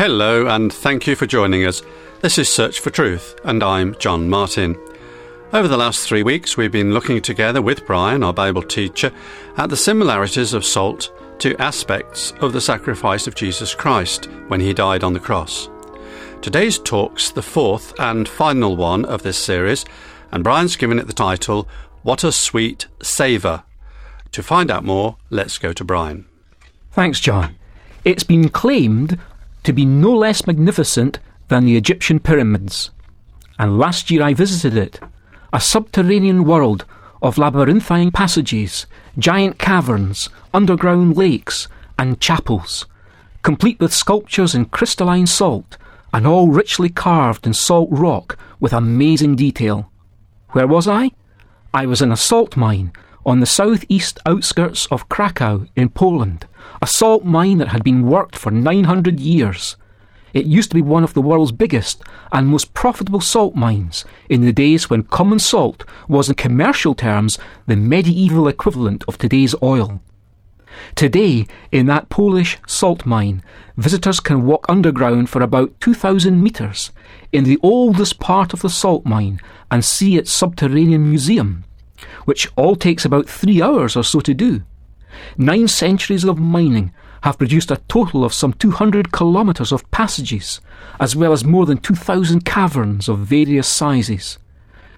Hello, and thank you for joining us. This is Search for Truth, and I'm John Martin. Over the last three weeks, we've been looking together with Brian, our Bible teacher, at the similarities of salt to aspects of the sacrifice of Jesus Christ when he died on the cross. Today's talk's the fourth and final one of this series, and Brian's given it the title, What a Sweet Savour. To find out more, let's go to Brian. Thanks, John. It's been claimed to be no less magnificent than the Egyptian pyramids. And last year I visited it, a subterranean world of labyrinthine passages, giant caverns, underground lakes, and chapels, complete with sculptures in crystalline salt, and all richly carved in salt rock with amazing detail. Where was I? I was in a salt mine on the southeast outskirts of Krakow in Poland, a salt mine that had been worked for 900 years. It used to be one of the world's biggest and most profitable salt mines in the days when common salt was, in commercial terms, the medieval equivalent of today's oil. Today, in that Polish salt mine, visitors can walk underground for about 2,000 metres in the oldest part of the salt mine and see its subterranean museum, which all takes about three hours or so to do. Nine centuries of mining have produced a total of some 200 kilometres of passages, as well as more than 2,000 caverns of various sizes.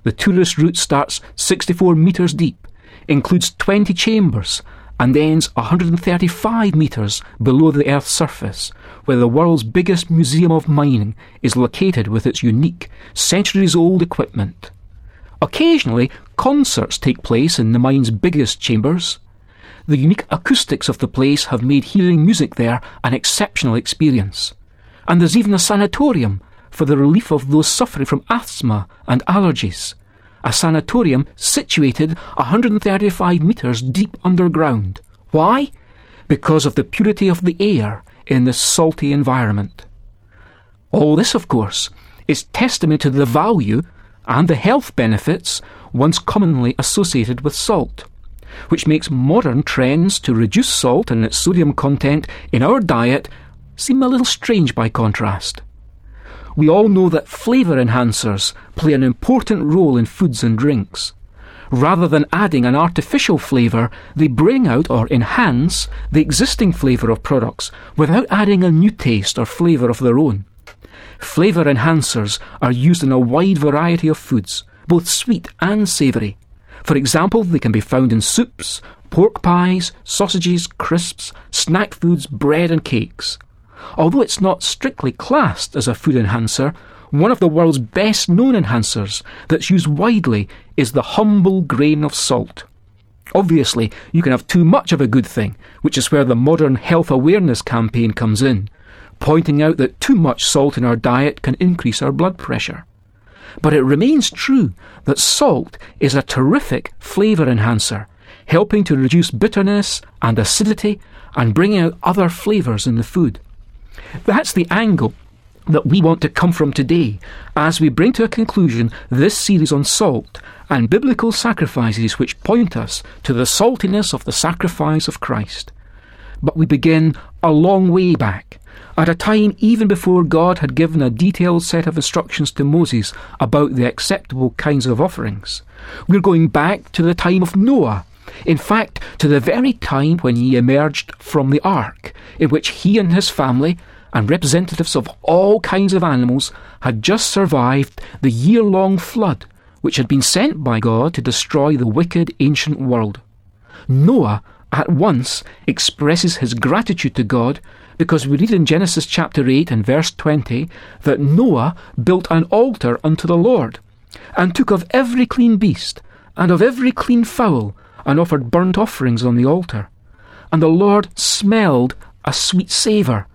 The tourist route starts 64 metres deep, includes 20 chambers, and ends 135 metres below the Earth's surface, where the world's biggest museum of mining is located with its unique, centuries old equipment. Occasionally, concerts take place in the mine's biggest chambers. The unique acoustics of the place have made hearing music there an exceptional experience. And there's even a sanatorium for the relief of those suffering from asthma and allergies. A sanatorium situated 135 metres deep underground. Why? Because of the purity of the air in this salty environment. All this, of course, is testament to the value and the health benefits once commonly associated with salt which makes modern trends to reduce salt and its sodium content in our diet seem a little strange by contrast. We all know that flavour enhancers play an important role in foods and drinks. Rather than adding an artificial flavour, they bring out or enhance the existing flavour of products without adding a new taste or flavour of their own. Flavour enhancers are used in a wide variety of foods, both sweet and savoury, for example, they can be found in soups, pork pies, sausages, crisps, snack foods, bread, and cakes. Although it's not strictly classed as a food enhancer, one of the world's best known enhancers that's used widely is the humble grain of salt. Obviously, you can have too much of a good thing, which is where the modern health awareness campaign comes in, pointing out that too much salt in our diet can increase our blood pressure. But it remains true that salt is a terrific flavour enhancer, helping to reduce bitterness and acidity and bring out other flavours in the food. That's the angle that we want to come from today as we bring to a conclusion this series on salt and biblical sacrifices which point us to the saltiness of the sacrifice of Christ. But we begin a long way back at a time even before God had given a detailed set of instructions to Moses about the acceptable kinds of offerings. We're going back to the time of Noah. In fact, to the very time when he emerged from the ark, in which he and his family and representatives of all kinds of animals had just survived the year long flood which had been sent by God to destroy the wicked ancient world. Noah at once expresses his gratitude to God because we read in Genesis chapter 8 and verse 20 that Noah built an altar unto the Lord, and took of every clean beast, and of every clean fowl, and offered burnt offerings on the altar. And the Lord smelled a sweet savour.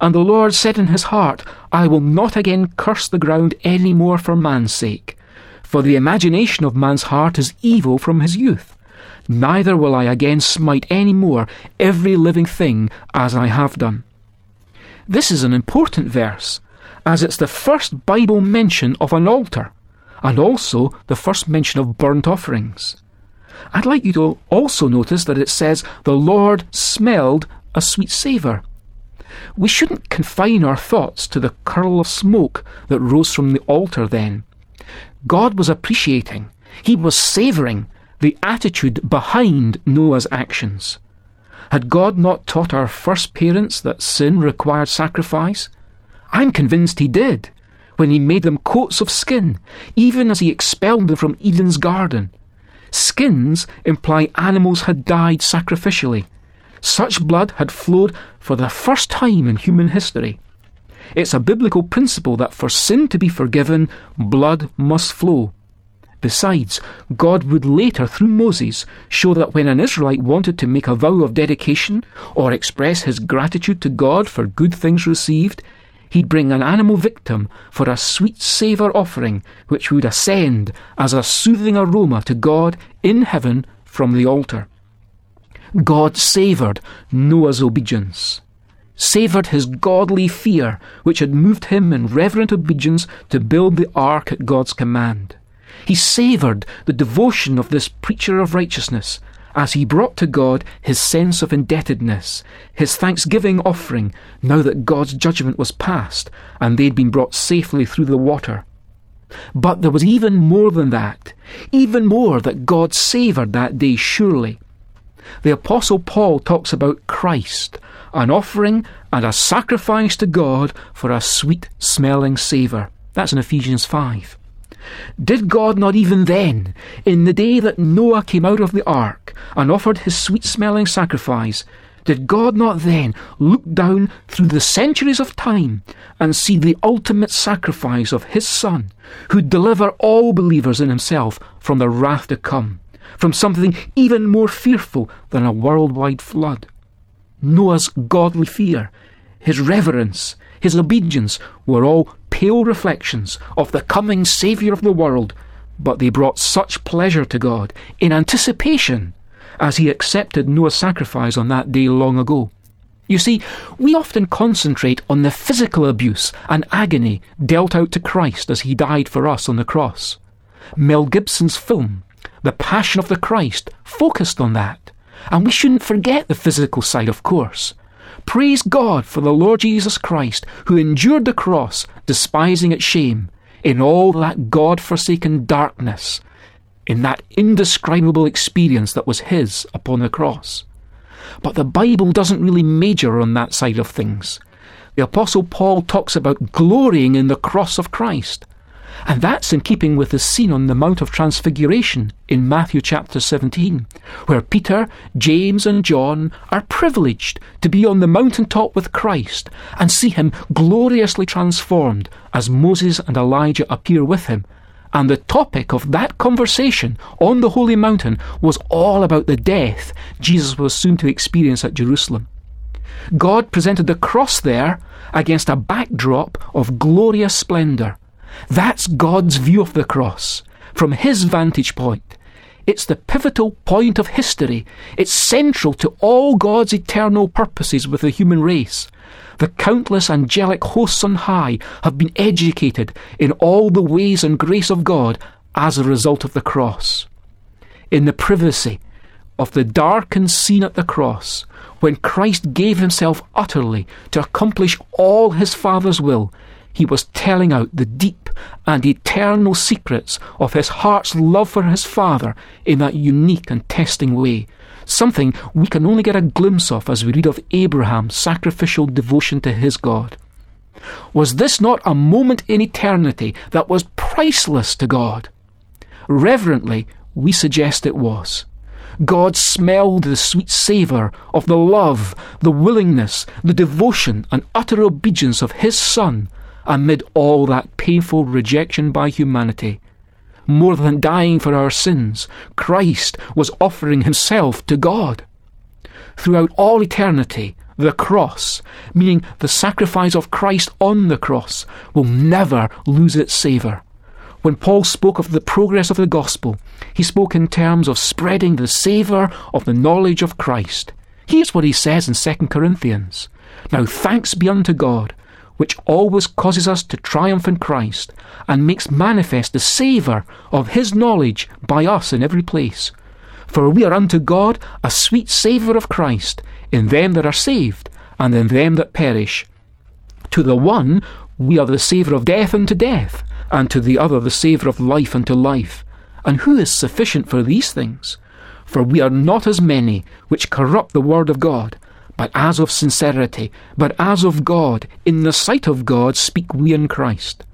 And the Lord said in his heart, I will not again curse the ground any more for man's sake. For the imagination of man's heart is evil from his youth. Neither will I again smite any more every living thing as I have done. This is an important verse, as it's the first Bible mention of an altar, and also the first mention of burnt offerings. I'd like you to also notice that it says, The Lord smelled a sweet savour. we shouldn't confine our thoughts to the curl of smoke that rose from the altar then. God was appreciating, He was savouring the attitude behind Noah's actions. Had God not taught our first parents that sin required sacrifice? I'm convinced He did, when He made them coats of skin, even as He expelled them from Eden's garden. Skins imply animals had died sacrificially. Such blood had flowed for the first time in human history. It's a biblical principle that for sin to be forgiven, blood must flow. Besides, God would later, through Moses, show that when an Israelite wanted to make a vow of dedication or express his gratitude to God for good things received, he'd bring an animal victim for a sweet savour offering which would ascend as a soothing aroma to God in heaven from the altar. God savoured Noah's obedience, savoured his godly fear, which had moved him in reverent obedience to build the ark at God's command. He savoured the devotion of this preacher of righteousness as he brought to God his sense of indebtedness, his thanksgiving offering, now that God's judgment was past and they'd been brought safely through the water. But there was even more than that, even more that God savoured that day, surely. The Apostle Paul talks about Christ, an offering and a sacrifice to God for a sweet smelling savour. That's in Ephesians 5. Did God not even then, in the day that Noah came out of the ark and offered his sweet smelling sacrifice, did God not then look down through the centuries of time and see the ultimate sacrifice of his Son, who'd deliver all believers in himself from the wrath to come? from something even more fearful than a worldwide flood. Noah's godly fear, his reverence, his obedience were all pale reflections of the coming Saviour of the world, but they brought such pleasure to God in anticipation as he accepted Noah's sacrifice on that day long ago. You see, we often concentrate on the physical abuse and agony dealt out to Christ as he died for us on the cross. Mel Gibson's film, the Passion of the Christ focused on that. And we shouldn't forget the physical side, of course. Praise God for the Lord Jesus Christ, who endured the cross, despising its shame, in all that God forsaken darkness, in that indescribable experience that was His upon the cross. But the Bible doesn't really major on that side of things. The Apostle Paul talks about glorying in the cross of Christ. And that's in keeping with the scene on the Mount of Transfiguration in Matthew chapter 17, where Peter, James, and John are privileged to be on the mountaintop with Christ and see him gloriously transformed as Moses and Elijah appear with him. And the topic of that conversation on the holy mountain was all about the death Jesus was soon to experience at Jerusalem. God presented the cross there against a backdrop of glorious splendour that's God's view of the cross, from His vantage point. It's the pivotal point of history. It's central to all God's eternal purposes with the human race. The countless angelic hosts on high have been educated in all the ways and grace of God as a result of the cross. In the privacy of the darkened scene at the cross, when Christ gave himself utterly to accomplish all his Father's will, he was telling out the deep and eternal secrets of his heart's love for his Father in that unique and testing way, something we can only get a glimpse of as we read of Abraham's sacrificial devotion to his God. Was this not a moment in eternity that was priceless to God? Reverently, we suggest it was. God smelled the sweet savour of the love, the willingness, the devotion, and utter obedience of His Son amid all that painful rejection by humanity. More than dying for our sins, Christ was offering himself to God. Throughout all eternity, the cross, meaning the sacrifice of Christ on the cross, will never lose its savour. When Paul spoke of the progress of the gospel, he spoke in terms of spreading the savour of the knowledge of Christ. Here's what he says in 2 Corinthians Now thanks be unto God, which always causes us to triumph in Christ and makes manifest the savour of his knowledge by us in every place. For we are unto God a sweet savour of Christ in them that are saved and in them that perish. To the one we are the savour of death unto death, and to the other the savour of life unto life. And who is sufficient for these things? For we are not as many which corrupt the word of God, but as of sincerity, but as of God, in the sight of God speak we in Christ.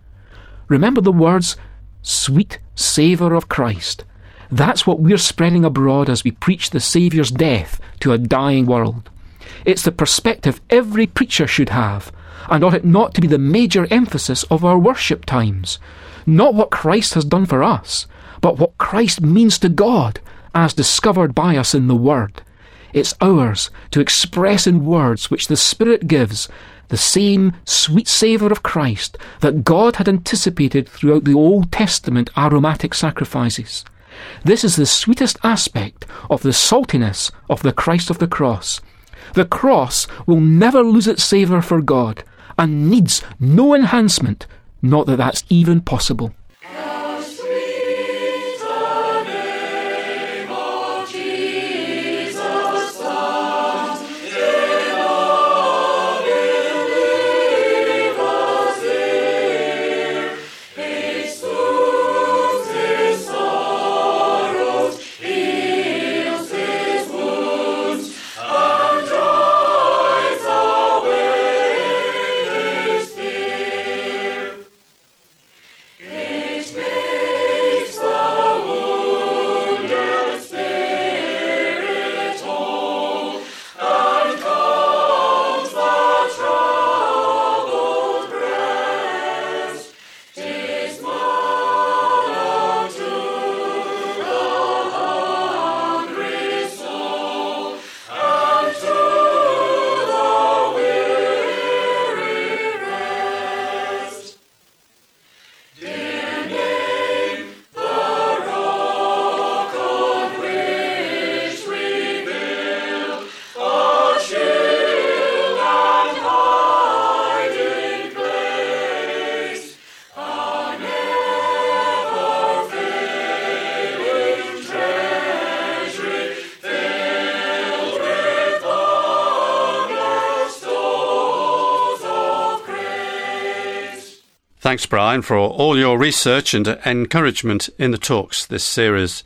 Remember the words, sweet savour of Christ. That's what we're spreading abroad as we preach the Saviour's death to a dying world. It's the perspective every preacher should have, and ought it not to be the major emphasis of our worship times? Not what Christ has done for us, but what Christ means to God, as discovered by us in the Word. It's ours to express in words which the Spirit gives the same sweet savour of Christ that God had anticipated throughout the Old Testament aromatic sacrifices. This is the sweetest aspect of the saltiness of the Christ of the cross. The cross will never lose its savour for God and needs no enhancement, not that that's even possible. Thanks, Brian, for all your research and encouragement in the talks this series.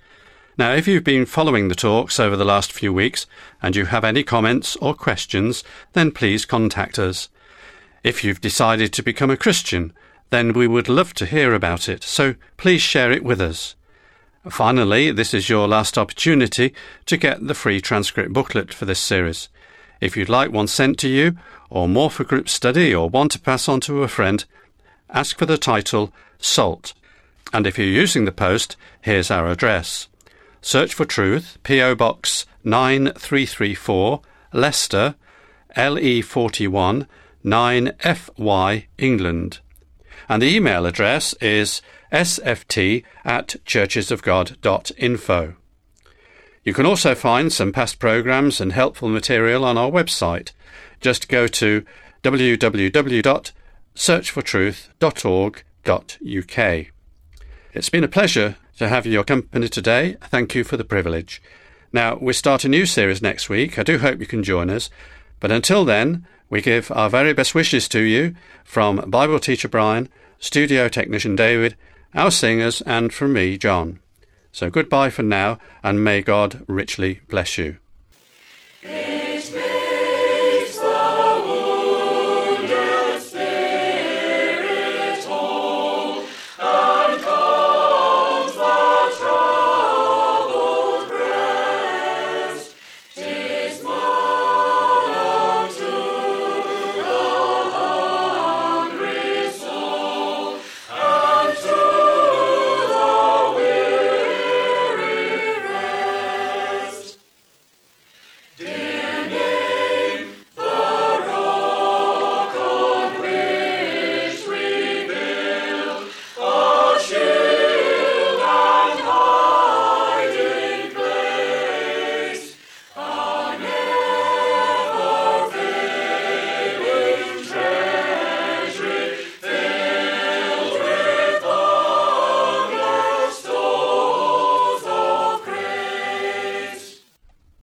Now, if you've been following the talks over the last few weeks and you have any comments or questions, then please contact us. If you've decided to become a Christian, then we would love to hear about it, so please share it with us. Finally, this is your last opportunity to get the free transcript booklet for this series. If you'd like one sent to you, or more for group study, or want to pass on to a friend, ask for the title Salt. And if you're using the post, here's our address. Search for Truth, P.O. Box 9334, Leicester, LE41 9FY, England. And the email address is sft at churchesofgod.info. You can also find some past programs and helpful material on our website. Just go to www searchfortruth.org.uk. It's been a pleasure to have your company today. Thank you for the privilege. Now, we start a new series next week. I do hope you can join us. But until then, we give our very best wishes to you from Bible teacher Brian, studio technician David, our singers, and from me, John. So goodbye for now, and may God richly bless you.